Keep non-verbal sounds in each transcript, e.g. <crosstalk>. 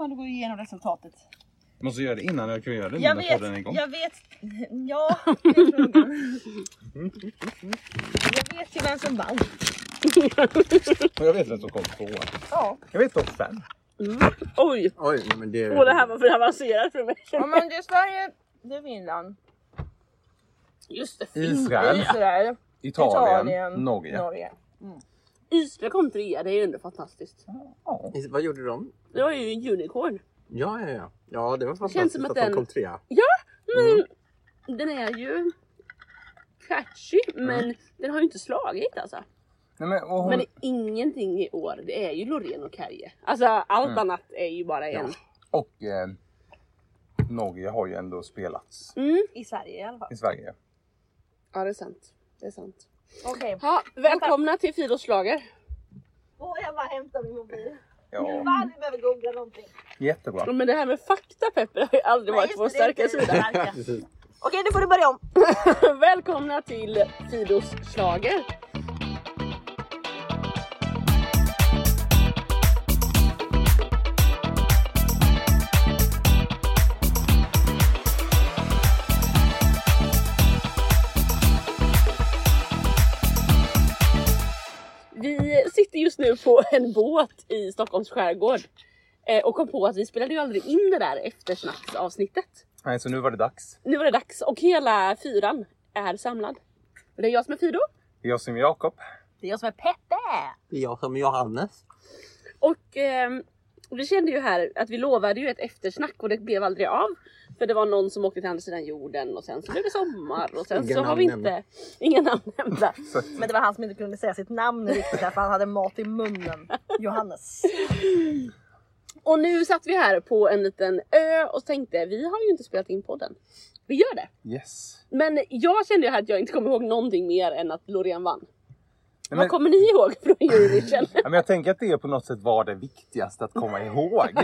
fortfarande gå igenom resultatet. Måste göra det innan jag kan göra det Jag vet, igång. jag vet. Ja, det är frågan. Jag vet ju vem som vann. Och jag vet vem som kom tvåa. Ja. Jag vet topp fem. Oj! Oj, nej, men det... Åh det här var för avancerat för mig. ja men det är Sverige, det är Finland, Just det, Israel, Israel, Italien, Italien, Norge. Norge. Israel kom trea, det är ju ändå fantastiskt. Ja. Vad gjorde de? Det var ju en unicorn. Ja, ja, ja. Ja, det var känns fantastiskt som att, att de den- kom trea. Ja, men den är ju catchy men den har ju inte slagit alltså. Nej, men, hon, Men det är ingenting i år, det är ju Loreen och Kaje. Alltså allt annat är ju bara en. och eh, Norge har ju ändå spelats Mm. I Sverige i alla fall. i Sverige. Ja det är sant. Det är sant. Okej. Ja, välkomna till Fidos schlager. Åh jag bara hämtar min mobil. Ja, Fan vi behöver googla någonting. jättebra. Men det här med fakta Pepper har ju aldrig varit på vår starka sida. Precis. <laughs> Okej nu får du börja om. <laughs> Välkomna till Fidos schlager. Nu på en båt i Stockholms skärgård eh, och kom på att vi spelade ju aldrig in det där eftersnacksavsnittet. Nej, så nu var det dags. Nu var det dags och hela fyran är samlad. Och Det är jag som är Fido Det är jag som är Jakob. Det är jag som är Peppe. Det är jag som är Johannes. och ehm, vi kände ju här att vi lovade ju ett eftersnack och det blev aldrig av. För det var någon som åkte till andra sidan jorden och sen så blev det sommar och sen Inga så har vi inte... Inga namn nämnda. <laughs> Men det var han som inte kunde säga sitt namn riktigt därför han hade mat i munnen. Johannes. Och nu satt vi här på en liten ö och tänkte vi har ju inte spelat in podden. Vi gör det. Yes. Men jag kände ju här att jag inte kommer ihåg någonting mer än att Loreen vann. Nej, Vad men, kommer ni ihåg från Eurovision? ja, men jag tänker att det på något sätt var det viktigaste att komma ihåg. <laughs>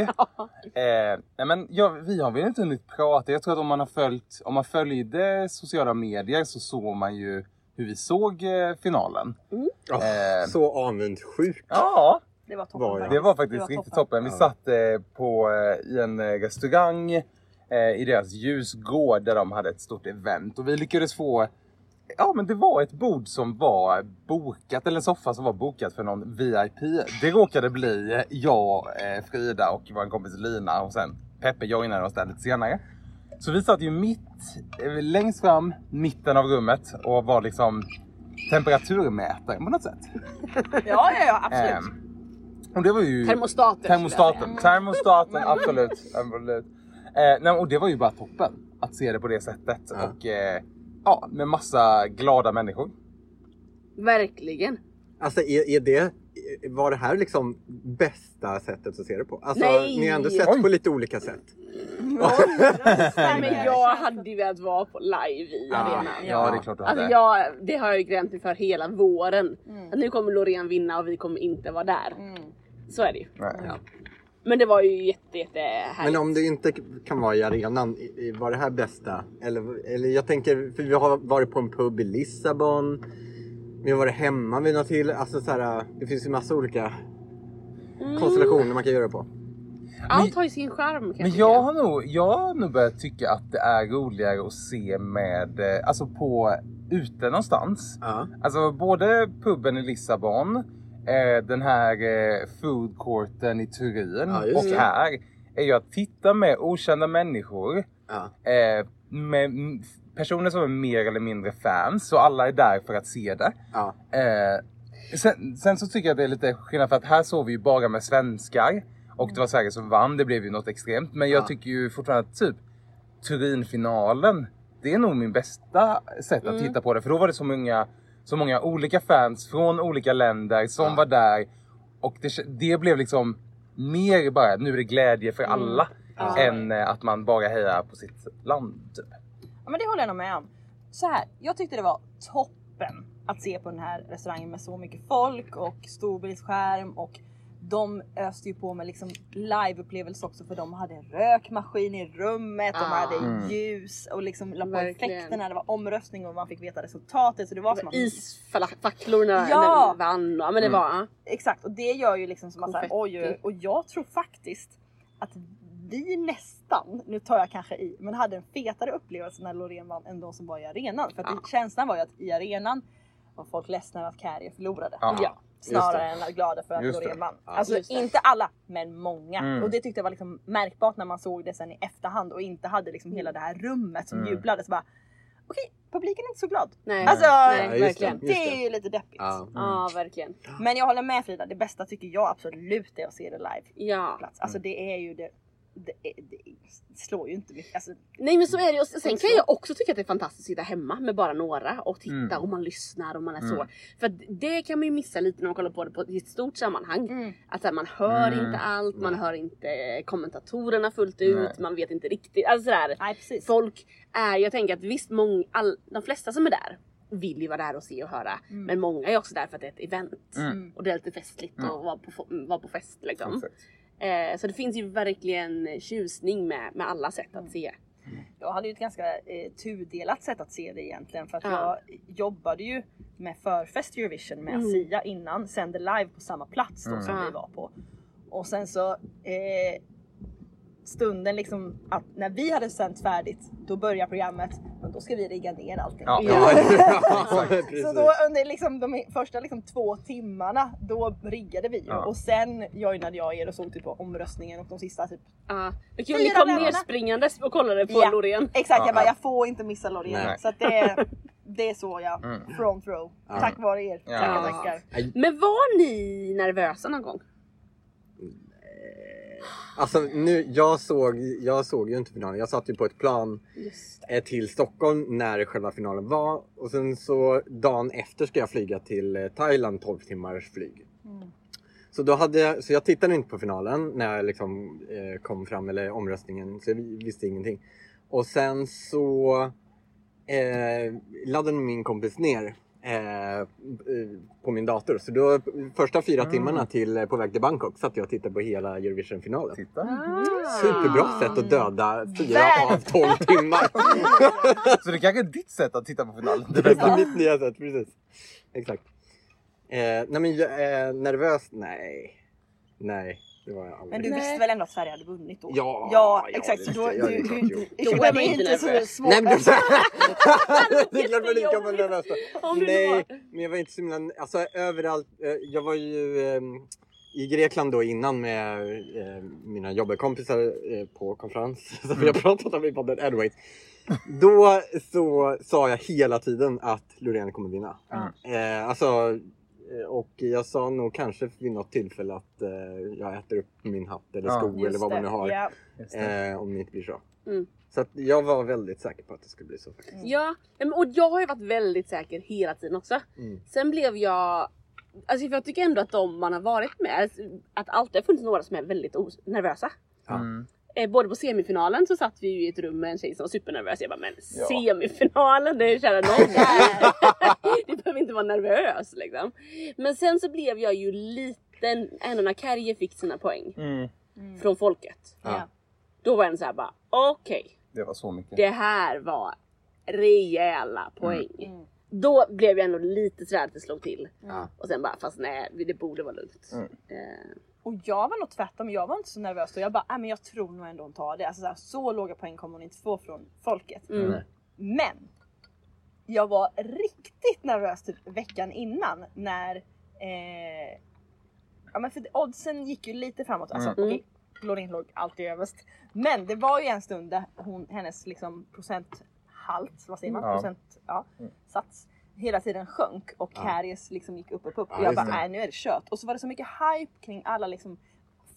eh, nej, men ja, vi har väl inte hunnit prata. Jag tror att om man har följt, om man följde sociala medier så såg man ju hur vi såg eh, finalen. Åh, Eh. Så avundsjuk. Ja, Det var toppen. Var jag. det var faktiskt riktigt toppen. Vi Ja. satt eh, på, eh, i en eh, restaurang eh, i deras ljusgård där de hade ett stort event och vi lyckades få Ja men det var ett bord som var bokat, eller en soffa som var bokat för någon VIP. Det råkade bli eh, jag, eh, Frida och vår kompis Lina och sen Peppe joinade oss där lite senare. Så vi satt ju mitt, eh, längst fram, mitten av rummet och var liksom temperaturmätare på något sätt. Ja, ja, ja absolut. Ehm, och det var ju... Termostaten. Termostaten, termostaten, absolut. absolut. Eh, nej, och det var ju bara toppen att se det på det sättet. Ja. Och eh, ja, med massa glada människor. Verkligen. Alltså är, är det, var det här liksom bästa sättet att se det på? Alltså Nej. ni har ändå sett Oj. på lite olika sätt. <laughs> Nej, men jag hade ju velat vara på live i Ja, arenan. Ja, det är klart du hade. Alltså jag, det har jag ju gränt mig för hela våren. Mm. Att nu kommer Loreen vinna och vi kommer inte vara där. Mm. Så är det ju. Nej. Ja. Men det var ju jätte, jätte härligt. Men om det inte kan vara i arenan, var det här bästa? Eller, eller jag tänker, för vi har varit på en pub i Lissabon. Vi har varit hemma vid något till. Alltså så här, det finns ju massa olika Mm. konstellationer man kan göra på. Allt har ju sin charm kan Men jag har, nog, jag har nog börjat tycka att det är roligare att se med, eh, alltså på ute någonstans. Ja. Alltså både puben i Lissabon, eh, den här eh, food courten i Turin Ja, och det. här är ju att titta med okända människor Ja. eh, med personer som är mer eller mindre fans och alla är där för att se det. Ja. Eh, sen, sen så tycker jag att det är lite skillnad för att här såg vi ju bara med svenskar och det var Sverige som vann. Det blev ju något extremt. Men jag Ja. tycker ju fortfarande att typ Turinfinalen, det är nog min bästa sätt att Mm. titta på det. För då var det så många, så många olika fans från olika länder som Ja. var där. Och det, det blev liksom mer bara, nu är det glädje för alla. Ja. Än eh, att man bara hejar på sitt land. Typ. Ja men det håller jag nog med om. Så här, jag tyckte det var toppen att se på den här restaurangen med så mycket folk och storbildsskärm och de öste ju på med liksom liveupplevelse också för de hade rökmaskin i rummet, de Ah. hade Mm. ljus och liksom la på effekterna, det var omröstning och man fick veta resultatet så det var som att Isfacklor när, Ja. vann. Ja men det Mm. var... Exakt och det gör ju liksom som att säga, oj, oj, oj Konfetti. och jag tror faktiskt att vi nästan, nu tar jag kanske i, men hade en fetare upplevelse när Loreen vann än de som var i arenan. För att Ja. känslan var ju att i arenan var folk ledsna över att Carrie förlorade. Ja. Ja. Snarare än glada för att Just Loreen det. vann. Ja. Alltså det. inte alla, men många. Mm. Och det tyckte jag var liksom märkbart när man såg det sen i efterhand och inte hade liksom hela det här rummet som Mm. jublade. Så bara, Okej, publiken är inte så glad. Nej, Alltså, nej det. verkligen. Det Just är ju lite deppigt. Ja. Ja, verkligen. Men jag håller med Frida, det bästa tycker jag absolut är att se det live Ja. på plats. Alltså det är ju det, det, det slår ju inte mycket. Alltså, Nej men så är det. Och Sen kan jag också tycka att det är fantastiskt att sitta hemma med bara några och titta Mm. och man lyssnar och man är Mm. så. För det kan man ju missa lite när man kollar på det på ett stort sammanhang. mm. Att här, man hör Mm. inte allt, man hör inte kommentatorerna fullt ut, Nej. man vet inte riktigt. Alltså sådär. Nej. Folk är, jag tänker att visst, mång, all, de flesta som är där vill ju vara där och se och höra. Mm. Men många är också där för att det är ett event. Mm. Och det är lite festligt Mm. att vara på, vara på fest liksom. Exakt. Eh, så det finns ju verkligen tjusning med, med alla sätt Mm. att se. Jag hade ju ett ganska eh, tudelat sätt att se det egentligen för att Ja. jag jobbade ju med förfest Eurovision med Mm. Sia innan, sände live på samma plats då Mm. som vi var på. Och sen så eh, stunden liksom att när vi hade sänt färdigt då börjar programmet men då ska vi rigga ner allting. Ja. Ja, <laughs> ja, Så då under liksom de första liksom två timmarna då riggade vi och sen joinade jag er och såg typ på omröstningen och de sista typ Ja. Fyra ni kom ner springandes och kollade på Ja. Loreen. Exakt, Ja, jag bara ja. jag får inte missa Loreen. Nej. Så att det, det är så jag Mm. front row. Tack vare er. Ja. Tackar tackar. Men var ni nervösa någon gång? Alltså nu, jag såg, jag såg ju inte finalen. Jag satt ju på ett plan eh, till Stockholm när själva finalen var. Och sen så dagen efter ska jag flyga till eh, Thailand 12 timmars flyg. Mm. Så, då hade jag, så jag tittade inte på finalen när jag liksom, eh, kom fram, eller omröstningen, så jag visste ingenting. Och sen så eh, laddade min kompis ner eh, eh, på min dator. Så då första fyra Mm. timmarna till eh, på väg till Bangkok satt jag och tittade på hela Eurovision-finalen. Titta. Ah. Superbra sätt att döda fyra av tolv timmar. <laughs> Så det kanske är ditt sätt att titta på finalen. Det är mitt nya sätt, precis. Exakt. Eh, nej men är nervös? Nej. Nej, det var jag. Men du Nej. visste väl ändå att Sverige hade vunnit då? Ja, ja ja, exakt. det Så då, jag. Ja, du, det du, jo. du, Då det är är man inte så nervös. svårt. Nej men det <laughs> det är klart man lika Jättejobbigt. nervös. Om du Nej, var- men jag var inte så himla... Alltså överallt. eh, Jag var ju eh, i Grekland då innan med eh, mina jobbarkompisar eh, på konferens. <laughs> Som vi har pratat om i podden. Anyways. Då så sa jag hela tiden att Loreen kommer vinna. Mm. Eh, alltså, och jag sa nog kanske vid något tillfälle att eh, jag äter upp min hatt eller Ja. sko eller Just vad man nu har. Ja. Eh, om det inte blir så. Mm. Så att jag var väldigt säker på att det skulle bli så. faktiskt. Ja, och jag har ju varit väldigt säker hela tiden också. Mm. Sen blev jag Alltså för jag tycker ändå att de man har varit med, att alltid har funnits några som är väldigt nervösa. Mm. Eh, både på semifinalen så satt vi ju i ett rum med en tjej som var supernervös. Jag bara, men Ja. semifinalen, det är kära någon <laughs> där. Du <laughs> behöver inte vara nervös liksom. Men sen så blev jag ju lite, ändå när Kärje fick sina poäng Mm. Mm. från folket. Ja. Då var jag så här bara, okej, Det var så mycket. det här var rejäla poäng. Mm. Då blev jag ändå lite sådär att det slog till. Ja. Och sen bara, fast nej, det borde vara lugnt. Mm. Eh, Och jag var nog tvärtom, jag var inte så nervös då. Jag bara, äh, men jag tror nog ändå hon tar det. Alltså, så, här, så låga poäng kommer hon inte få från folket. mm. Men jag var riktigt nervös typ veckan innan när eh, Ja men för oddsen gick ju lite framåt. Alltså Mm. okej, Loreen låg alltid överst. Men det var ju en stund där hon, hennes liksom procenthalt, vad säger man? Ja. Procent, ja, Mm. sats hela tiden sjönk och Ja. Carries liksom gick upp upp upp. Ja, och jag bara nej nu är det kört. Och så var det så mycket hype kring alla liksom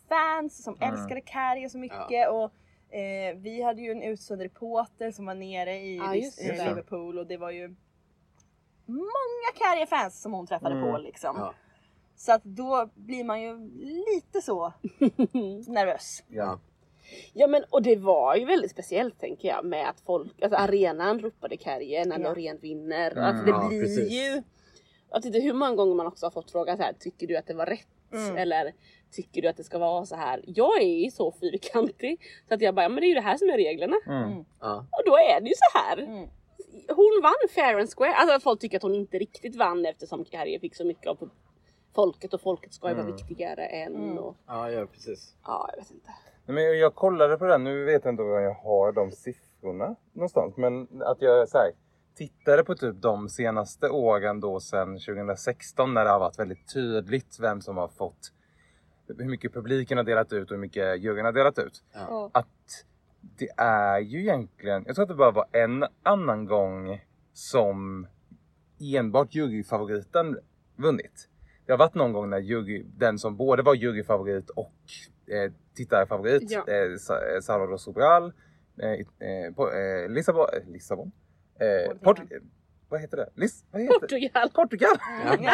fans som Mm. älskade Carrie så mycket. Och eh, vi hade ju en utsänd reporter som var nere i Ja, eh, det. Liverpool och det var ju många Carrie-fans som hon träffade Mm. på liksom. Ja. Så att då blir man ju lite så <laughs> nervös. Ja. Ja men och det var ju väldigt speciellt tänker jag med att folk, alltså arenan ropade Kärje när Ja. Loreen vinner. Mm, alltså det ja, blir precis. ju... Jag vet inte hur många gånger man också har fått frågan så här, tycker du att det var rätt? Mm. Eller tycker du att det ska vara så här? Jag är ju så fyrkantig så att jag bara, ja, men det är ju det här som är reglerna. Mm. Ja. Och då är det ju så här. Mm. Hon vann fair and square. Alltså folk tycker att hon inte riktigt vann eftersom Kärje fick så mycket av folket och folket ska ju vara Mm. viktigare än Mm. och Ja, ja, precis. ja, jag vet inte. Nej, men jag kollade på den, nu vet jag inte om jag har de siffrorna någonstans. Men att jag så här, tittade på typ de senaste åren då sedan 2016 när det har varit väldigt tydligt vem som har fått hur mycket publiken har delat ut och hur mycket juryn har delat ut. Ja. Att det är ju egentligen, jag tror att det bara var en annan gång som enbart juryfavoriten vunnit. Det har varit någon gång när jury, den som både var juryfavorit och eh, tittarfavorit, Ja. eh, eh, Salvador Sobral, eh, eh, eh, Lissabon, Lissabon? Eh. Port, vad heter det? Lis, vad heter? Portugal. Portugal! Ja.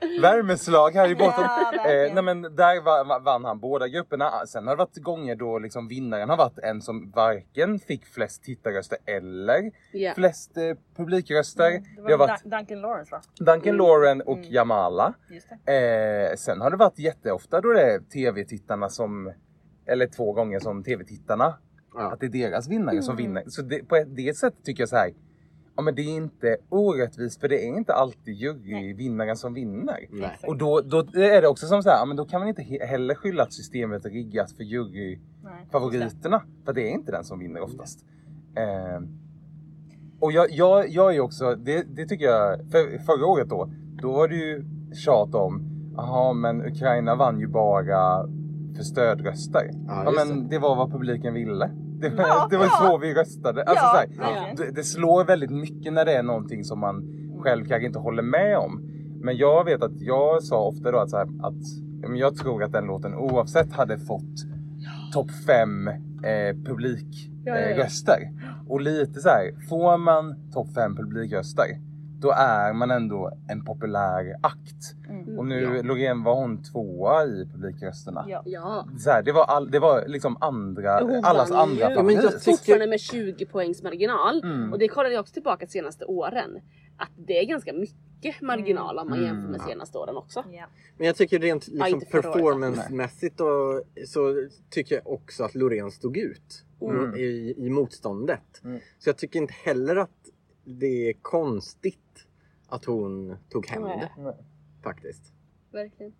<laughs> Värmeslag här i botten. Ja, eh, verkligen. nej men där va- va- vann han båda grupperna. Sen har det varit gånger då liksom vinnaren har varit en som varken fick flest tittarröster eller Ja. flest eh, publikröster. Det Det har var varit Dun- Duncan Lawrence va? Duncan Lauren och Mm. Jamala. Just det. Eh, sen har det varit jätteofta då det är tv-tittarna som, eller två gånger som tv-tittarna, Ja. att det är deras vinnare som Mm. vinner. Så det, på det sättet tycker jag så här. Ja men det är inte orättvist för det är inte alltid juryvinnaren som vinner. Nej. Och då, då är det också som så här, ja, men då kan man inte he- heller skylla att systemet är riggat för juryfavoriterna. För det är inte den som vinner oftast. Eh, och jag, jag, jag är ju också, det, det tycker jag, för förra året då, då var det ju tjat om, jaha men Ukraina vann ju bara för stödröster. Ja, Ja, men det var vad publiken ville. Det var, Ja, det var ja. så vi röstade. Alltså, Ja, här, verkligen. det, det slår väldigt mycket när det är någonting som man själv kanske inte håller med om. Men jag vet att jag sa ofta då att, så här, att ja, jag tror att den låten oavsett hade fått topp fem eh, publikröster. Ja, ja, ja. Eh, och lite så här, får man topp fem publikröster då är man ändå en populär akt. Mm. Och nu Ja. Loreen var hon tvåa i publikrösterna. Ja. Ja. Så här, det, var all, det var liksom andra, Hon allas vann andra ju. Ja, men jag Fortfarande med 20 poängs marginal. Mm. Och det kollade jag också tillbaka de senaste åren. Att det är ganska mycket marginal om man Mm. jämför med senaste åren också. Ja. Men jag tycker rent liksom, performancemässigt och, så tycker jag också att Loreen stod ut Mm. i, i motståndet. Mm. Så jag tycker inte heller att det är konstigt att hon tog hem Nej. det. Faktiskt. Verkligen.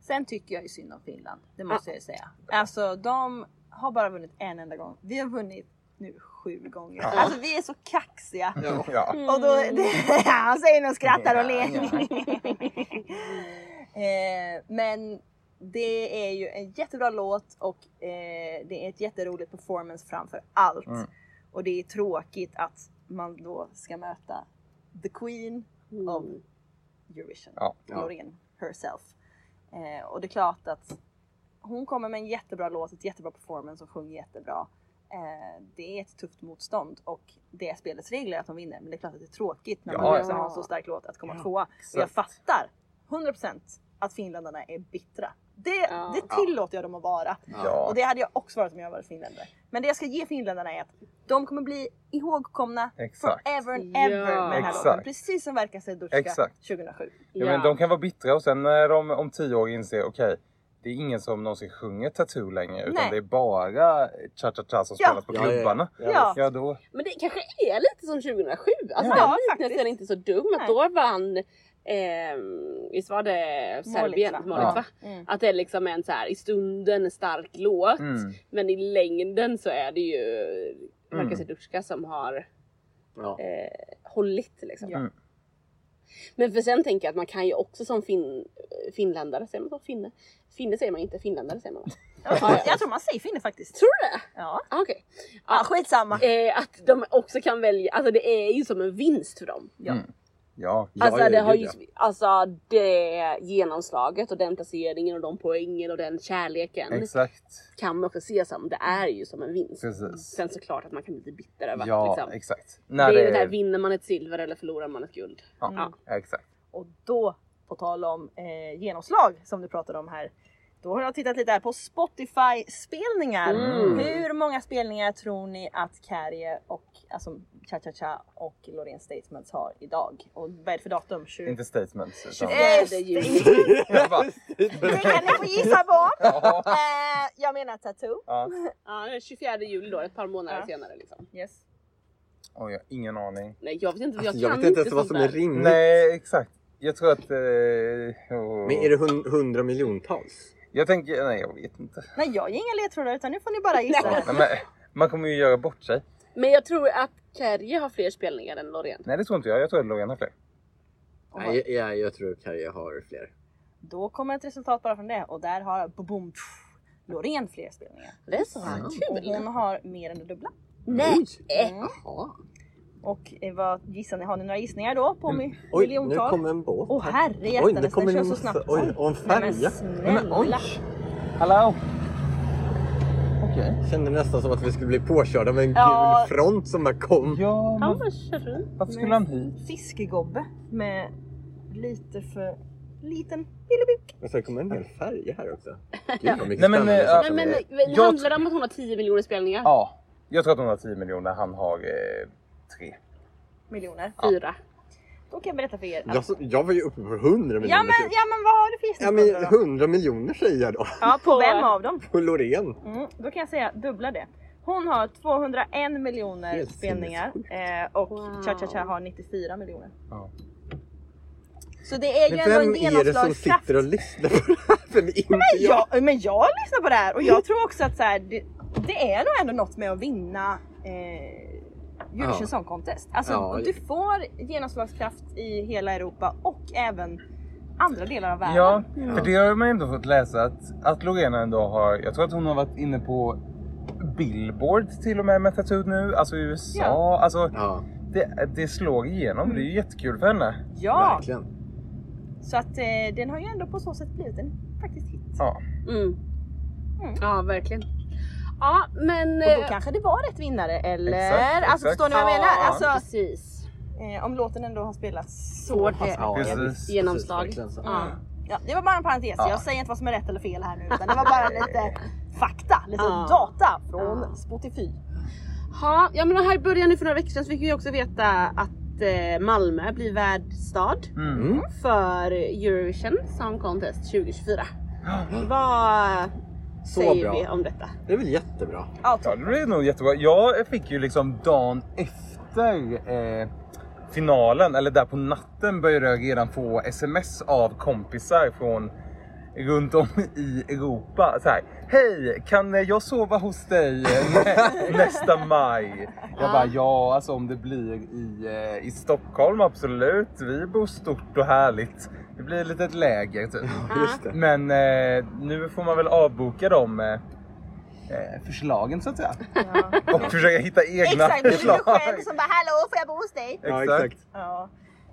Sen tycker jag ju synd om Finland. Det måste jag ju säga. Alltså de har bara vunnit en enda gång. Vi har vunnit nu sju gånger. Ja. Alltså vi är så kaxiga. Ja. Och då, <laughs> det, han säger nog och skrattar och ler. Ja, <laughs> eh, men det är ju en jättebra låt och eh, det är ett jätteroligt performance framför allt. Mm. Och det är tråkigt att man då ska möta the Queen Mm. of Eurovision. Ja. Loreen herself. Eh, och det är klart att hon kommer med en jättebra låt, ett jättebra performance och sjunger jättebra. Eh, det är ett tufft motstånd och det är spelets regler att de vinner. Men det är klart att det är tråkigt när Ja, man ja. har en så stark låt att komma Ja, tvåa. Och jag fattar 100% att finländarna är bittra. Det, Ja. det tillåter jag dem att vara. Ja. Och det hade jag också varit om jag varit finländare. Men det jag ska ge finländarna är att de kommer bli ihågkomna Exakt. forever and Ja. ever med den här Exakt. låten. Precis som Verka Sedutska Exakt. 2007. Ja, men de kan vara bittra och sen när de om tio år inser okej det är ingen som någonsin sjunger Tattoo längre utan Nej. det är bara cha-cha-cha som Ja. spelas på Ja, ja, ja. klubbarna. Ja. Ja, då. Men det kanske är lite som 2007. Alltså Ja, den faktiskt. liknelsen är inte så dum. Att Nej. då vann, ehm, visst var det Serbien? va? Målet, Ja. va? Mm. Att det är liksom en så här i stunden en stark låt. Mm. Men i längden så är det ju Mm. Marcus Eduska som har Ja. eh, hållit liksom. Ja. Mm. Men för sen tänker jag att man kan ju också som fin, finländare, säger man så? Finne? Finne säger man inte, finländare säger man va? <laughs> Jag, tror, jag tror man säger finne faktiskt. Tror du det? Ja. Ah, Okej. ja, skitsamma. Eh, att de också kan välja, alltså det är ju som en vinst för dem. Ja. Mm. Ja. Ja, Alltså ja, det har ju, alltså det genomslaget och den placeringen och de poängen och den kärleken Exakt. kan man också se som, det är ju som en vinst. Precis. Sen såklart att man kan bli lite bitter över Ja, att liksom, exakt. det När är det där, vinner man ett silver eller förlorar man ett guld? Ja, Ja. exakt. Och då, på tal om eh, genomslag som du pratade om här. Då har jag tittat lite här på Spotify-spelningar. Mm. Hur många spelningar tror ni att Carrie och alltså Cha Cha Cha och Loreen Statements har idag? Och vad är det för datum? 20... Inte statements. Utan... Eh, Fjärde juli. Jag bara, Det kan ni få gissa på! <laughs> ja. Eh, jag menar Tattoo. Ja. Ja, det är 24 juli då, ett par månader Ja. senare liksom. Yes. Oj, jag har ingen aning. Nej jag vet inte, jag Alltså, jag vet inte ens inte vad som är rimligt. Nej, exakt. Jag tror att... Eh, oh. Men är det hun- hundra miljontals? Jag tänker, nej jag vet inte. Nej jag ger inga ledtrådar utan nu får ni bara gissa. Nej, men, man kommer ju göra bort sig. Men jag tror att Kerje har fler spelningar än Loreen. Nej det tror inte jag. Jag tror att Loreen har fler. Nej, ja, jag tror Karja har fler. Då kommer ett resultat bara från det och där har boom, Loreen fler spelningar. Det är så Och kul! hon har mer än det dubbla. Nej! Mm. Jaha. Och eh, vad gissar ni? Har ni några gissningar då på Mm. Oj, nu kommer en båt. Åh här. herre nu den kommer kör en så snabbt. Oj, och en färja. Nej, men oj. snälla. Hallå? Okej. Kände nästan som att vi skulle bli påkörda av en Ja. gul front som bara kom. Ja, men vad kör du? varför skulle han hit? Fiskegobbe med lite för liten lillebuk. Men sen kommer en hel färja här också. <laughs> Gud Nej, men, saker Nej men handlar det om att hon har 10 miljoner spelningar? Ja, jag tror att hon har 10 miljoner. Han har eh, tre. miljoner. Fyra. Då kan jag berätta för er. att- jag, jag var ju uppe på 100 miljoner. Ja men, typ. ja men vad har du för ja, gissningsfrågor men då? 100 miljoner säger jag då. Ja, på vem av dem? På Loreen. Mm, då kan jag säga dubbla det. Hon har 201 miljoner Helt spelningar sinnessjukt. eh, och Wow. Cha Cha Cha har 94 miljoner. Ja. Så det är ju Men ändå vem en är det som genomslagskraft. sitter och lyssnar på det här? För det är inte jag. Ja, men jag lyssnar på det här och jag <laughs> tror också att så här, det, det är nog ändå något med att vinna eh, Eurovision Ja. Song Contest. Alltså Ja. du får genomslagskraft i hela Europa och även andra delar av världen. Ja, för det har man ändå fått läsa att, att Lorena ändå har, jag tror att hon har varit inne på Billboard till och med med Tattoo nu, alltså i USA. Ja. Alltså Ja, det, det slår igenom, det är ju jättekul för henne. Ja, verkligen. så att eh, den har ju ändå på så sätt blivit en faktiskt hit. Ja. Mm. Mm. Ja verkligen. Ja men... Och då eh, kanske det var rätt vinnare eller? Exakt, alltså exakt. förstår ni vad jag menar? ja, Alltså, precis. eh, om låten ändå har spelats så Precis. Genomslag. Precis. Ja. Ja, det var bara en parentes, Ja. jag säger inte vad som är rätt eller fel här nu utan det var bara <laughs> lite fakta, lite Ja. data från Ja. Spotify. Ha, ja men här i början nu för några veckor sedan så fick vi också veta att eh, Malmö blir värdstad Mm. Mm. för Eurovision Song Contest 2024. <gasps> Vad Så säger bra. vi om detta? Det är väl jättebra. Ja, Ja, det blir nog jättebra. Jag fick ju liksom dagen efter eh, finalen, eller där på natten började jag redan få sms av kompisar från runt om i Europa. Så här, Hej, kan jag sova hos dig eh, nä- <laughs> nästa maj? Jag bara, ja alltså om det blir i, eh, i Stockholm absolut. Vi bor stort och härligt. Det blir lite ett läger typ. Just det. Men eh, nu får man väl avboka de eh, eh, förslagen så att säga. Ja. Och försöka hitta egna Exakt, det är förslag. du själv som bara hallå får jag bo hos dig? Ja, Exakt.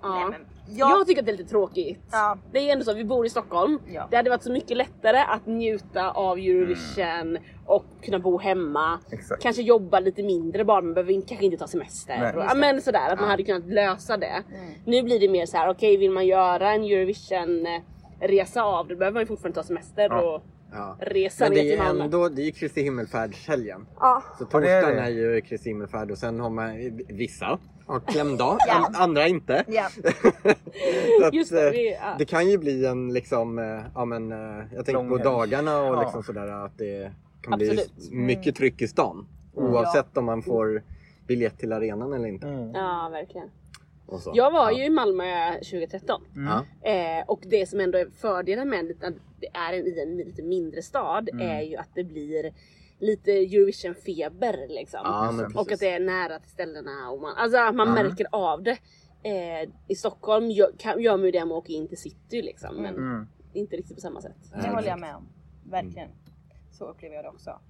Ja. Nej, men, Jag jag, tycker att det är lite tråkigt. Ja. Det är ändå så, vi bor i Stockholm. Ja. Det hade varit så mycket lättare att njuta av Eurovision och kunna bo hemma. Exakt. Kanske jobba lite mindre bara, man behöver inte- kanske inte ta semester. Nej. Och, men sådär, att man hade kunnat lösa det. Mm. Nu blir det mer så här: okej vill man göra en Eurovision resa av, då behöver man ju fortfarande ta semester Ja. och Ja. resa Men ner det till är Malmö. ändå, det är ju Kristi himmelfärdshelgen. Ja. Så torsdagen är ju Kristi himmelfärd och sen har man vissa har klämdag, Ja. an- andra inte. ja. <laughs> att, Just det, eh, vi- ja. det kan ju bli en liksom, eh, ja men eh, jag tänker på dagarna och Ja. liksom sådär att det kan Absolut. bli mycket tryck i stan. Mm. Oavsett om man får biljett till arenan eller inte. Mm. ja, verkligen. Och så. Jag var ja. ju i Malmö 2013. Ja. Eh, och det som ändå är fördelen med att det är en, i en lite mindre stad Mm. är ju att det blir lite Eurovision-feber liksom. Ja, och att det är nära till ställena och man, alltså, att man Ja. märker av det. Eh, I Stockholm gör, kan, gör man ju det med att åka in till city liksom. Men Mm. inte riktigt på samma sätt. Det håller jag med om. Verkligen. Så upplever jag det också.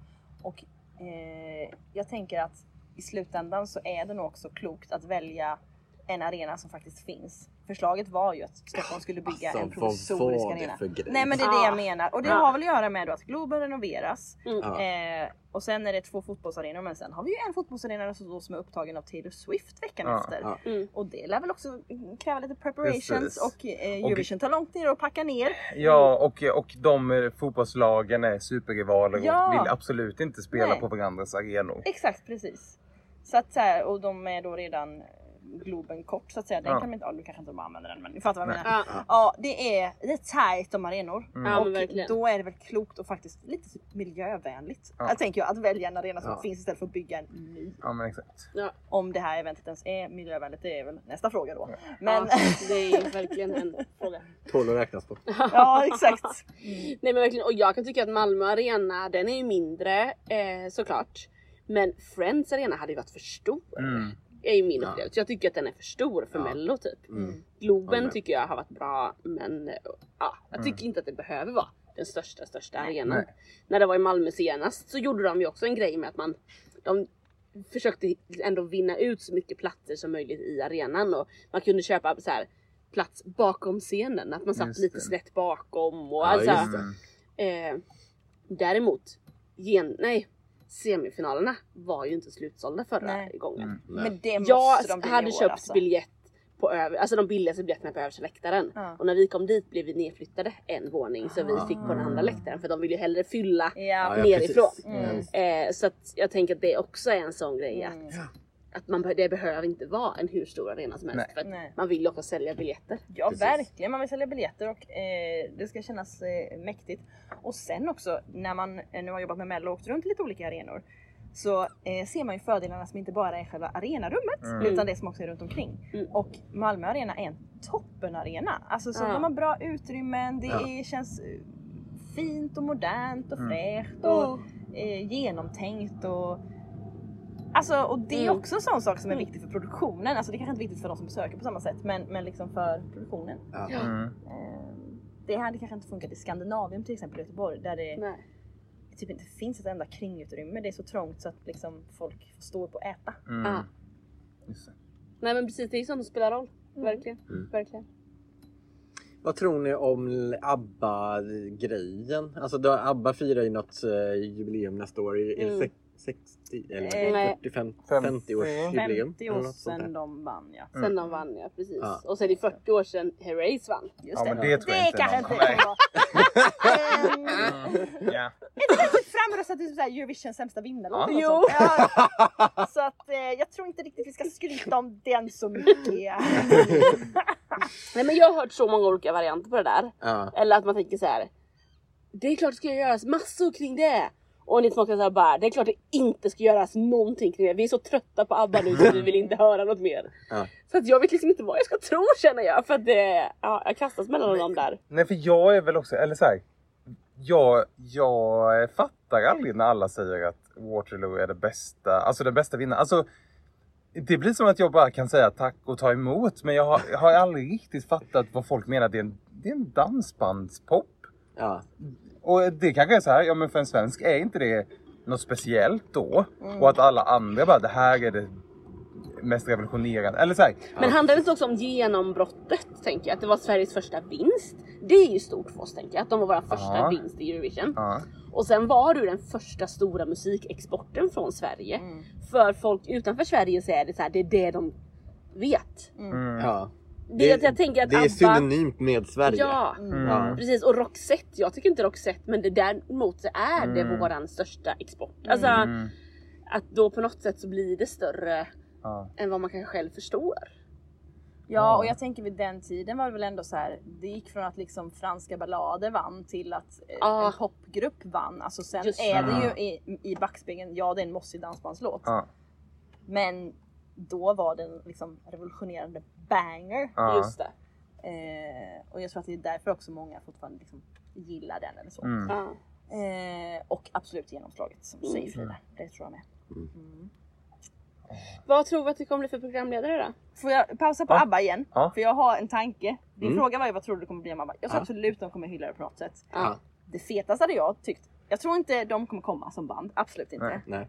Och eh, jag tänker att i slutändan så är det nog också klokt att välja en arena som faktiskt finns. Förslaget var ju att Stockholm skulle bygga Alltså, en vad provisorisk var det arena. för grej? Nej men det är det Ah. jag menar. Och det Ja. har väl att göra med då att Globen renoveras. Mm. Ja. Eh, och sen är det två fotbollsarenor men sen har vi ju en fotbollsarena som, då som är upptagen av Taylor Swift veckan Ja, efter. ja. Mm. Och det lär väl också kräva lite preparations Precis. och eh, Eurovision tar långt ner och packar ner. Ja, och, och de eh, fotbollslagen är superrivaler Ja. och vill absolut inte spela Nej. på varandras arenor. Exakt precis. Så att så här, och de är då redan Globen kort så att säga. Den Ja. kan man inte, ja, nu kanske inte de använder den men ni fattar vad jag menar. Ja. Ja, det är, det är tajt om arenor. Ja, men och verkligen. då är det väl klokt och faktiskt lite typ miljövänligt. Ja. Jag tänker ju att välja en arena som Ja. finns istället för att bygga en ny. Ja men exakt. Ja. Om det här eventet ens är miljövänligt, det är väl nästa fråga då. Men Ja, det är verkligen en <laughs> fråga. Tål att räknas på. ja, exakt. <laughs> Nej men verkligen, och jag kan tycka att Malmö arena, den är ju mindre eh, såklart. Men Friends arena hade ju varit för stor. Mm. Är ju min Ja. upplevelse. Jag tycker att den är för stor för Ja. mello typ. Mm. Globen Håller med. tycker jag har varit bra men ja, jag tycker inte att det behöver vara den största största arenan. Nej. När det var i Malmö senast så gjorde de ju också en grej med att man de försökte ändå vinna ut så mycket platser som möjligt i arenan och man kunde köpa så här plats bakom scenen, att man satt Just lite snett bakom och Ja, alltså. Mm. Eh, däremot, gen, nej, semifinalerna var ju inte slutsålda förra Nej. gången. Mm. Men det måste Jag de bli i hade år, köpt alltså. biljett på över, alltså de billigaste biljetterna på översta läktaren. Ja. Och när vi kom dit blev vi nedflyttade en våning så vi fick på den andra läktaren för de ville ju hellre fylla Ja. Nerifrån. Mm. Eh, så att jag tänker att det också är en sån grej Mm. att, att man, det behöver inte vara en hur stor arena som helst. Nej. För att Nej. man vill ju också sälja biljetter. Ja Precis. verkligen, man vill sälja biljetter och eh, det ska kännas eh, mäktigt. Och sen också när man eh, nu har jobbat med Mello och åkt runt lite olika arenor så eh, ser man ju fördelarna som inte bara är själva arenarummet Mm. utan det som också är runt omkring. Mm. Och Malmö arena är en toppenarena. Alltså så Ja. de har bra utrymmen, det Ja. är, känns eh, fint och modernt och Mm. fräscht och eh, genomtänkt och Alltså och det är Mm. också en sån sak som är Mm. viktig för produktionen. Alltså det kanske inte är viktigt för de som besöker på samma sätt men, men liksom för produktionen. Ja. Mm. Eh, Det hade kanske inte funkat i Skandinavien till exempel i Göteborg där det Nej. typ inte finns ett enda kringutrymme. Det är så trångt så att liksom folk får stå upp och äta. Mm. Nej men precis, det är sånt som spelar roll. Mm. Verkligen. Mm. Verkligen. Vad tror ni om ABBA-grejen? Alltså då, ABBA firar ju något eh, jubileum nästa år. Är Mm. det 60 eller Eh, Nej. 45, 50. 50 års jubileum? 50 eller år sedan de vann ja. Sen de vann ja, precis. Ja. Och sen är det 40 år sedan Herreys vann. Just Ja, det. men det tror jag det inte kanske inte kommer- vara. Mm. Ja. Framröstat till så här Eurovision sämsta vinnare. Ja. Jo. Ja. Så att eh, jag tror inte riktigt vi ska skryta om den så mycket. <laughs> Nej men jag har hört så många olika varianter på det där. Ja. Eller att man tänker så här. Det är klart det ska göras massor kring det. Och ni smakar så här bara, det är klart det inte ska göras någonting kring det. Vi är så trötta på ABBA nu så vi vill inte höra något mer. Ja. Så att jag vet liksom inte vad jag ska tro känner jag. För att det, ja, jag kastas mellan dem där. Nej för jag är väl också, eller så här, jag, jag fattar aldrig när alla säger att Waterloo är det bästa, alltså den bästa vinnaren. Alltså, det blir som att jag bara kan säga tack och ta emot men jag har, jag har aldrig riktigt fattat vad folk menar. Det är en, det är en dansbandspop. Ja. Och det kanske är så här, ja men för en svensk är inte det något speciellt då? Och att alla andra bara, det här är det mest revolutionerande. Eller så här, Men handlar det inte också om genombrottet tänker jag? Att det var Sveriges första vinst. Det är ju stort för oss tänker jag. Att de var vår första Ja. vinst i Eurovision. ja. Och sen var du den första stora musikexporten från Sverige. Mm. För folk utanför Sverige så är det så här, det är det de vet. Mm. ja. Det, jag, jag tänker att det är ABBA... synonymt med Sverige. Ja, Mm. Ja. precis. Och Roxette, jag tycker inte Roxette men det däremot så är det Mm. våran största export. Alltså Mm. att då på något sätt så blir det större Ja. än vad man kanske själv förstår. Ja och jag tänker vid den tiden var det väl ändå så här. Det gick från att liksom franska ballader vann till att Ja. en popgrupp vann. Alltså sen Just är det det. ju i, i backspegeln, ja det är en mossig dansbandslåt. Ja. Men då var den liksom revolutionerande banger. Ja. Just det. Eh, och jag tror att det är därför också många fortfarande liksom gillar den eller så. Mm. Ja. Eh, och absolut genomslaget som du säger Mm. Frida. Det tror jag med. Mm. Vad tror vi att det kommer bli för programledare då? Får jag pausa på Ja. ABBA igen? Ja. För jag har en tanke. Din Mm. fråga var ju vad tror du det kommer bli om ABBA? Jag tror Ja. absolut de kommer hylla det på något sätt. Ja. Det fetaste hade jag tyckt. Jag tror inte de kommer komma som band, absolut inte. Nej. Nej.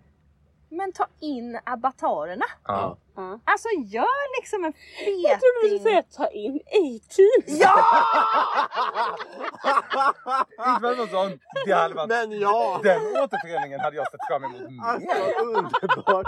Men ta in abbatarerna. Ja. Ja. Alltså gör liksom en feting. Jag trodde du skulle säga ta in A-Team. Ja! <laughs> Inte för sån, det hade varit, Men ja! den återföreningen hade jag sett fram emot Alltså mer. underbart!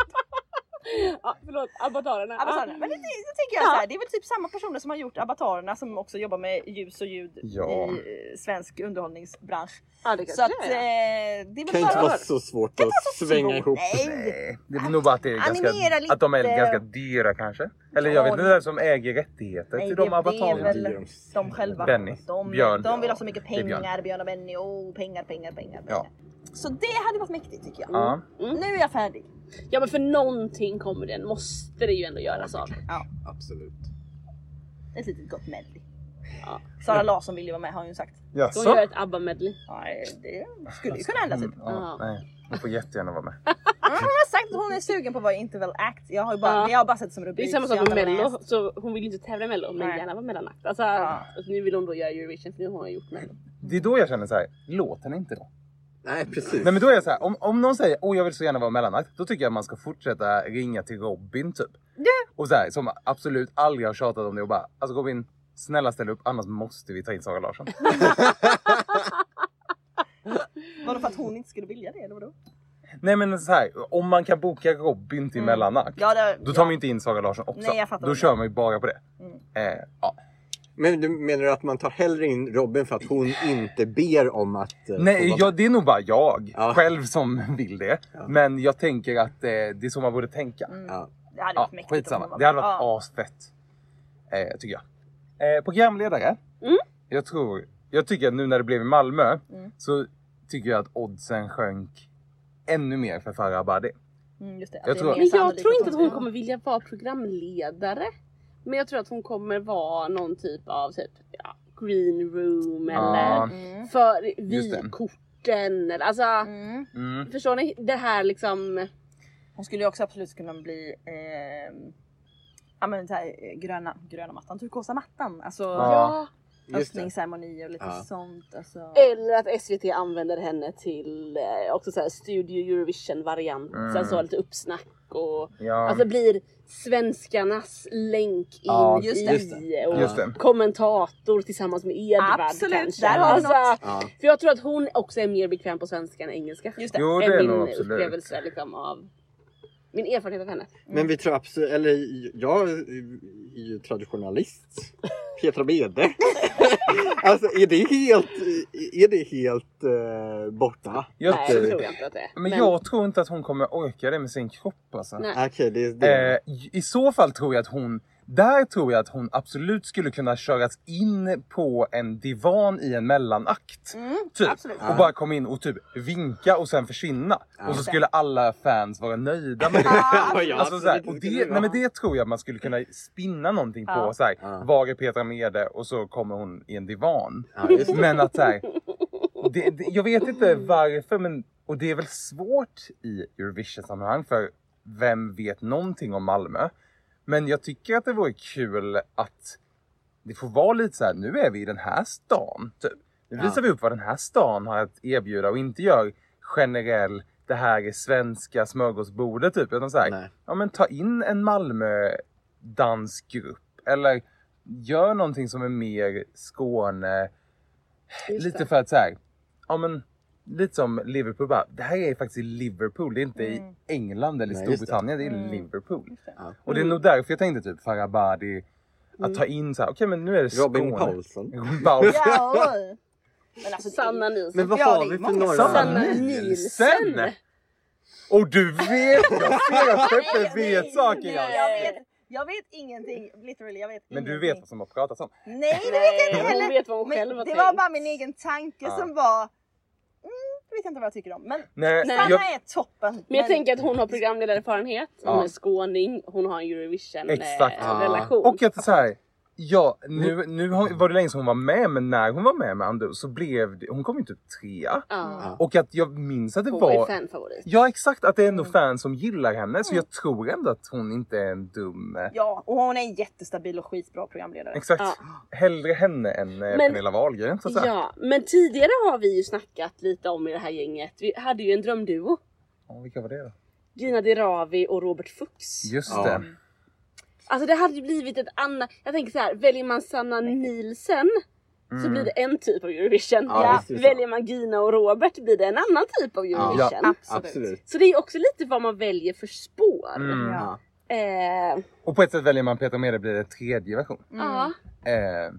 <laughs> Ja, förlåt, avatarerna. Avatarerna. Men det, det tänker jag Ja. så här, det är väl typ samma personer som har gjort avatarerna som också jobbar med ljus och ljud Ja. i eh, svensk underhållningsbransch. Ja, det Så att eh, det är. det är kan inte vara så svårt att så svänga svårt. ihop. Nej. Nej, det är nog bara att, det är ganska, att de är ganska dyra kanske. Eller jag Ja, vet inte vem som äger rättigheter Nej, till det, de det är avatarerna. väl Det de själva. Benny. De, Björn. de vill ha så mycket Det är Björn. pengar, Björn och Benny. Oh, pengar, pengar, pengar. Ja. Så det hade varit mäktigt tycker jag. Ja. Nu är jag färdig. Ja men för någonting kommer den, måste det ju ändå göras av. Ja, Absolut. ett litet gott medley. Ja. Sara Larsson vill ju vara med har hon ju sagt. Ska hon göra ett ABBA-medley? Ja, det skulle ju kunna hända typ. Mm, ja, nej. Hon får jättegärna vara med. <laughs> Mm, hon har sagt att hon är sugen på att vara interval act. Jag har ju bara, Ja. jag har bara sett som Det är rubrik. samma så sak med mello, så hon vill ju inte tävla i mello men Nej. gärna vara mellanakt. Alltså, Ja. alltså, nu vill hon då göra Eurovision för nu har hon gjort mello. Det är då jag känner så här, låt henne inte då. Nej precis. Nej men då är jag så här, om, om någon säger åh jag vill så gärna vara mellanakt, då tycker jag man ska fortsätta ringa till Robin typ. Och så här, som absolut aldrig har tjatat om det och bara, alltså Robin, snälla ställ upp annars måste vi ta in Sara Larsson. <laughs> Var det för att hon inte skulle vilja det eller vadå? Nej men så här, om man kan boka Robin till Mm. mellanakt, Ja, det, då tar ja. man inte in Sara Larsson också. Nej, jag fattar då du kör man ju bara på det. Mm. Eh, ja. Men du menar du att man tar hellre in Robin för att hon inte ber om att... eh, Nej, vara- ja, det är nog bara jag Ja. själv som vill det. Ja. Men jag tänker att eh, det är så man borde tänka. Mm. Ja. Det hade Ja, varit mäktigt. om hon skitsamma. var Det hade varit Ja. asfett. Eh, tycker jag. Eh, programledare. Mm. Jag tror, jag tycker att nu när det blev i Malmö Mm. så tycker jag att oddsen sjönk ännu mer för Farah Abadi. Mm, just det. Jag tror- jag tror inte att hon kommer vilja vara programledare. Men jag tror att hon kommer vara någon typ av typ, ja, green room eller Ja. Mm. för vykorten. eller- Alltså, Mm. Mm. förstår ni? Det här liksom... Hon skulle ju också absolut kunna bli eh, ja men så här, eh, gröna, gröna mattan, turkosa mattan. Alltså Ja. Just öppningsceremoni och lite Ja. sånt. Alltså. Eller att SVT använder henne till eh, också så här Studio Eurovision variant. Mm. Sen så lite uppsnack och Ja. alltså blir svenskarnas länk in Ja, just i det. och Just det. kommentator tillsammans med Edvard Absolut, kanske. där har vi alltså, något. Ja. För jag tror att hon också är mer bekväm på svenska än engelska. Just det. Jo det är är min nog absolut. upplevelse liksom, av min erfarenhet av henne. Men vi tror absolut, eller jag är ju traditionalist. Petra Mede. <laughs> alltså är det helt, är det helt eh, borta? Jag, Nej det tror jag inte att det är. men jag tror inte att hon kommer orka det med sin kropp alltså. Nej. Okej, det är det. Eh, I så fall tror jag att hon, där tror jag att hon absolut skulle kunna köras in på en divan i en mellanakt. Mm, Typ. absolut. Och bara komma in och typ vinka och sen försvinna. Och så skulle alla fans vara nöjda med det. Ja, ja, Alltså, så här, och det nej, men det tror jag man skulle kunna spinna någonting på. Ja. Så här, Ja. Var är Petra Mede? Och så kommer hon i en divan. Ja. Men att så här, det, det, jag vet inte varför men och det är väl svårt i Eurovision-sammanhang för vem vet någonting om Malmö? Men jag tycker att det vore kul att det får vara lite så här, nu är vi i den här stan. Typ. Nu Ja. visar vi upp vad den här stan har att erbjuda och inte gör generell, det här är svenska smörgåsbordet typ. Utan så här, Nej. ja men ta in en Malmö dansgrupp eller gör någonting som är mer Skåne. Just lite det. för att så här, ja men lite som Liverpool bara, det här är faktiskt i Liverpool, det är inte Mm. i England eller Nej, just det. Storbritannien, det är Mm. Liverpool. Det. Ja. Och det är nog därför jag tänkte typ Farah Abadi, att ta in så här, okej men nu är det Skåne. <laughs> Robin Paulsson. Robin Paulsson. Ja, <laughs> men alltså, Sanna Nilsson. Men vad har vi för några? Sanna! Nielsen. Och du vet, jag ser att Peppe vet saker jag. Vet, jag vet ingenting, literally jag vet Men du vet vad som har pratats om. Nej det vet jag inte heller. hon vet vad hon Men själv har det tänkt. var bara min egen tanke Ja. som var, mm, jag vet inte vad jag tycker om. Men Nej. Sanna jag, är toppen. Men jag tänker att hon har programledarerfarenhet, hon Ja. är skåning, hon har en Eurovision Exakt. eh, Ja. relation. och att så här, ja nu, nu har- var det länge sedan hon var med men när hon var med med Andrew så blev det, hon kom ju typ trea. ja. Och att jag minns att det Hon var ju var fanfavorit. Ja exakt, att det är ändå fans som gillar henne så jag tror ändå att hon inte är en dum... eh, Ja, och hon är en jättestabil och skitbra programledare. Exakt. Ja. Hellre henne än eh, Men- Pernilla Wahlgren så att säga. Ja, men tidigare har vi ju snackat lite om i det här gänget. Vi hade ju en drömduo. Ja, vilka var det då? Gina Dirawi och Robert Fuchs. Just Ja. det. Alltså det hade ju blivit ett annat... Jag tänker så här, väljer man Sanna Nielsen så Mm. blir det en typ av Eurovision. Ja, Ja, så. väljer man Gina och Robert blir det en annan typ av Eurovision. Absolut. Absolut. Så det är också lite vad man väljer för spår. Mm. Ja. Ja. Eh, Och på ett sätt väljer man Peter Mede blir det tredje version. ja. Eh, ja.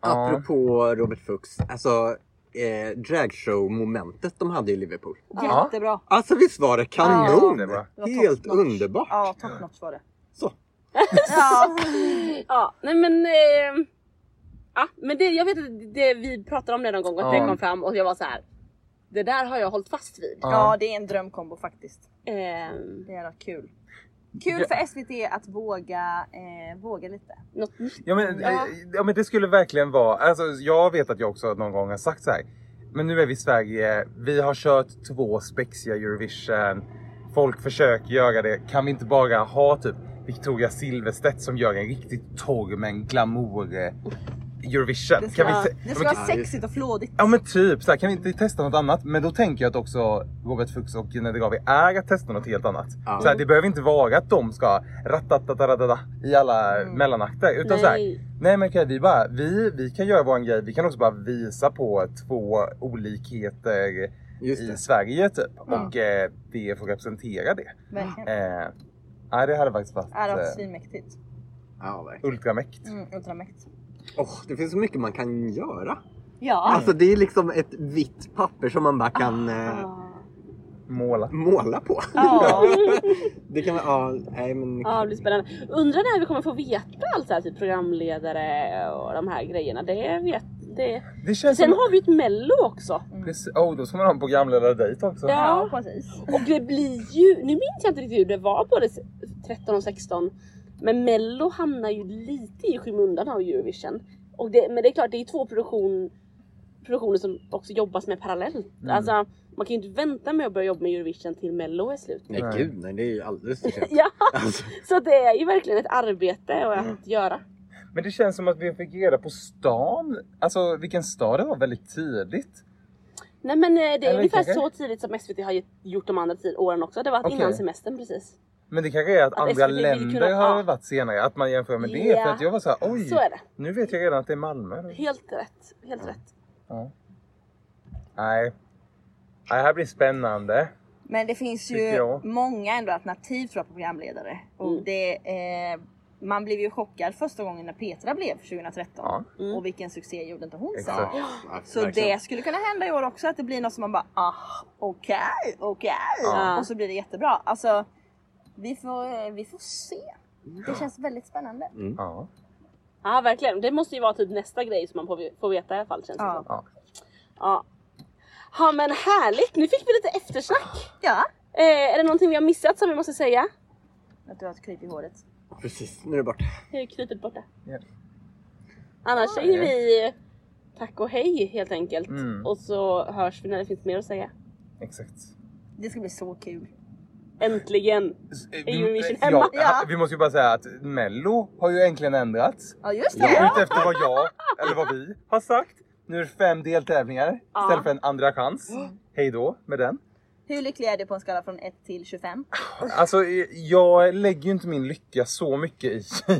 Apropå Robert Fuchs, alltså eh, dragshow-momentet de hade i Liverpool. Ja. Jättebra. Alltså visst var det kanon? Ja, det var- Det var Helt underbart. Ja, top notch var det. Så. Ja. <laughs> ja, nej men eh, Ja, men det, jag vet att det, vi pratade om det någon gång att Ja. det kom fram och jag var så här. Det där har jag hållit fast vid. Ja. ja, det är en drömkombo faktiskt. Ehm, Det är rätt kul. Kul för SVT att våga, eh, våga lite. något nytt. Ja men, Ja. eh, ja men det skulle verkligen vara, alltså jag vet att jag också någon gång har sagt så här. Men nu är vi i Sverige, vi har kört två spexiga Eurovision. Folk försöker göra det, kan vi inte bara ha typ Victoria Silvstedt som gör en riktigt torr men glamour eh, Eurovision? Det ska, kan vi, det ska men, vara sexigt och flådigt. ja men typ, så här, kan vi inte testa något annat? Men då tänker jag att också Robert Fuchs och Gina Degawi är att testa något helt annat. Ja. Så här, det behöver inte vara att de ska ratatatatata i alla Mm. mellanakter. Utan så här, Nej. Nej men okej, vi bara, vi, vi kan göra vår grej. Vi kan också bara visa på två olikheter i. Sverige typ. Mm. Och eh, det får representera det. Verkligen. Eh, nej det hade faktiskt varit det var eh, svinmäktigt. Ja, verkligen. ultramäkt. Mm, ultramäkt. Åh, det finns så mycket man kan göra. Ja. Alltså det är liksom ett vitt papper som man bara kan eh, Ah. Måla. måla på. Ja. <laughs> Det kan vara, ja, nej men. Ja, det blir spännande. Undrar när vi kommer få veta allt så här, typ programledare och de här grejerna. Det vet det. Det känns Sen som... har vi ett mello också. Precis, oh, då ska man ha en programledardejt också. Ja. ja, precis. Och det blir ju, nu minns jag inte riktigt hur det var både 13 och 16. Men mello hamnar ju lite i skymundan av Eurovision. Och det, men det är klart, det är två produktion, produktioner som också jobbas med parallellt. Mm. Alltså, man kan ju inte vänta med att börja jobba med Eurovision till mello är slut. Nej Nej. gud nej, det är ju alldeles för sent. <laughs> Ja, Alltså, så det är ju verkligen ett arbete att göra. Men det känns som att vi fick reda på stan. Alltså vilken stad det var väldigt tidigt. Nej men eh, det är Eller ungefär kanske- så tidigt som SVT har gjort de andra tid, åren också. Det var Okej. innan semestern precis. Men det kanske är att, Att andra SVT länder kunna- har ja. varit senare. Att man jämför med det. Ja. För att jag var så här, oj. Så är det. Nu vet jag redan att det är Malmö. Helt rätt. Helt rätt. Ja. Nej. Nej, Det här blir spännande. Men det finns ju jag. många ändå alternativ på programledare. Och Mm. det, eh, man blev ju chockad första gången när Petra blev 2013. Ja. Mm. Och vilken succé gjorde inte hon sen? Ja, Så det skulle kunna hända i år också att det blir något som man bara ah, okej, okej. Ja. Och så blir det jättebra. Alltså, vi får, vi får se. Det känns väldigt spännande. Ja. Ja verkligen. Det måste ju vara typ nästa grej som man får, får veta i alla fall känns det som. Ja. Ja. Ja men härligt! Nu fick vi lite eftersnack. Ja. Eh, är det någonting vi har missat som vi måste säga? Att du har ett kryp i håret. Precis, nu är det borta. Nu är krypet borta. Ja. Annars Ja, säger ja. vi tack och hej helt enkelt. Mm. Och så hörs vi när det finns mer att säga. Exakt. Det ska bli så kul. Äntligen! Vi, Eurovision ja, hemma. Ja. vi måste ju bara säga att Mello har ju äntligen ändrats. Ja just det. Ja. Utefter vad jag, eller vad vi, har sagt. Nu är det fem deltävlingar Ja. istället för en andra chans. Hej då med den. Hur lycklig är du på en skala från 1 till 25? Alltså jag lägger ju inte min lycka så mycket i. Nej!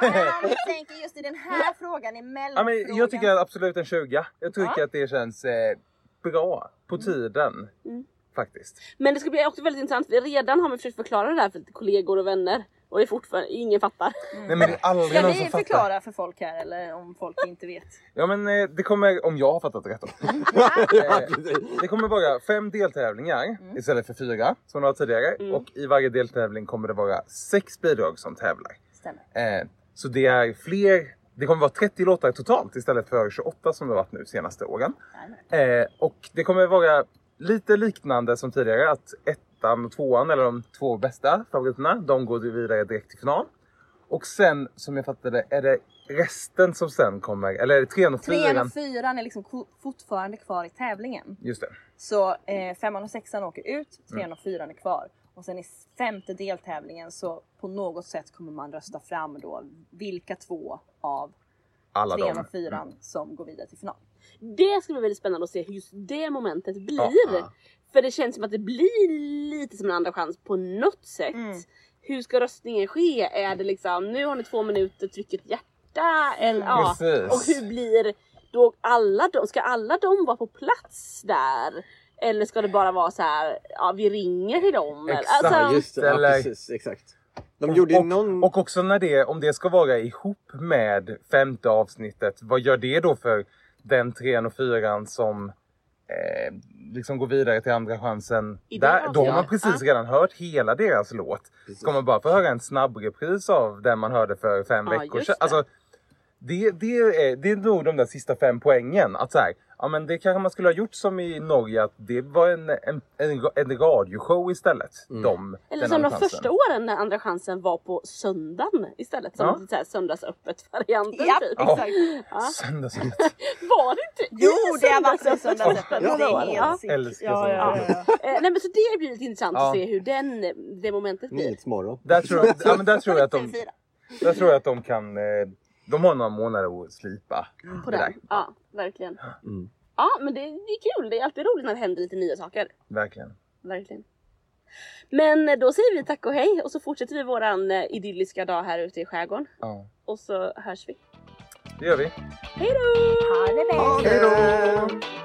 Men vi tänker just i den här frågan, i ja, men jag tycker att absolut en 20. Jag tycker Ja. att det känns eh, bra på tiden. Mm. Faktiskt. Men det ska bli också väldigt intressant. Vi redan har vi försökt förklara det här för lite kollegor och vänner. Och det är fortfarande ingen fattar. Nej men det är aldrig Ska någon vi som fattar. förklara för folk här eller om folk inte vet? Ja men eh, det kommer, om jag har fattat det rätt då. <laughs> eh, det kommer vara fem deltävlingar Mm. istället för fyra som det var tidigare. Mm. Och i varje deltävling kommer det vara sex bidrag som tävlar. Stämmer. Eh, så det är fler, det kommer vara 30 låtar totalt istället för 28 som det varit nu senaste åren. Eh, och det kommer vara lite liknande som tidigare att ettan och tvåan, eller de två bästa favoriterna, de går vidare direkt till final. Och sen, som jag fattade är det resten som sen kommer, eller är det trean och Trean fyran? och fyran är liksom fortfarande kvar i tävlingen. Just det. Så eh, femman och sexan åker ut, trean Mm. och fyran är kvar. Och sen i femte deltävlingen så på något sätt kommer man rösta fram då vilka två av Alla trean och fyran som går vidare till final. Det ska bli väldigt spännande att se hur just det momentet blir. Ja. För det känns som att det blir lite som en andra chans på något sätt. Mm. Hur ska röstningen ske? Är det liksom, nu har ni två minuter, tryck ett hjärta? Eller, ja. Och hur blir då alla de, ska alla de vara på plats där? Eller ska det bara vara så här, ja vi ringer till dem? Exakt. Alltså, Ja, just det. Ja, Eller- precis. Exakt. De gjorde och, någon... och också när det, om det ska vara ihop med femte avsnittet, vad gör det då för den trean och fyran som eh, liksom går vidare till andra chansen? I Där, då har man precis ja. redan hört hela deras låt. Precis. Ska man bara få höra en snabbrepris av den man hörde för fem Ja, veckor sedan? det. Alltså, det, det, är, det är nog de där sista fem poängen. Att så här, ja, men det kanske man skulle ha gjort som i Norge, att det var en, en, en, en radioshow istället. Mm. De, eller som de chansen. första åren när andra chansen var på söndagen istället. Som Ja. så här söndagsöppet varianten Ja, typ. Ja. exakt. Ja. <laughs> Söndagsöppet. <laughs> Var det inte Jo, det har varit en söndagsöppet några Det är helt Ja. Älskar Ja, ja, ja, ja. Eh, nej men så det blir lite intressant Ja. att se hur den, det momentet blir. Nyhetsmorgon. Där tror, jag, ja, men där, tror jag att de, <laughs> TV4. där tror jag att de kan... Eh, de har några månader att slipa. På det den. där. Ja, verkligen. Mm. Ja, men det, det är kul. Det är alltid roligt när det händer lite nya saker. Verkligen. Verkligen. Men eh, då säger vi tack och hej och så fortsätter vi våran eh, idylliska dag här ute i skärgården. Ja, Och så hörs vi. det gör vi. Hej då! Ha det bäst! Hej då!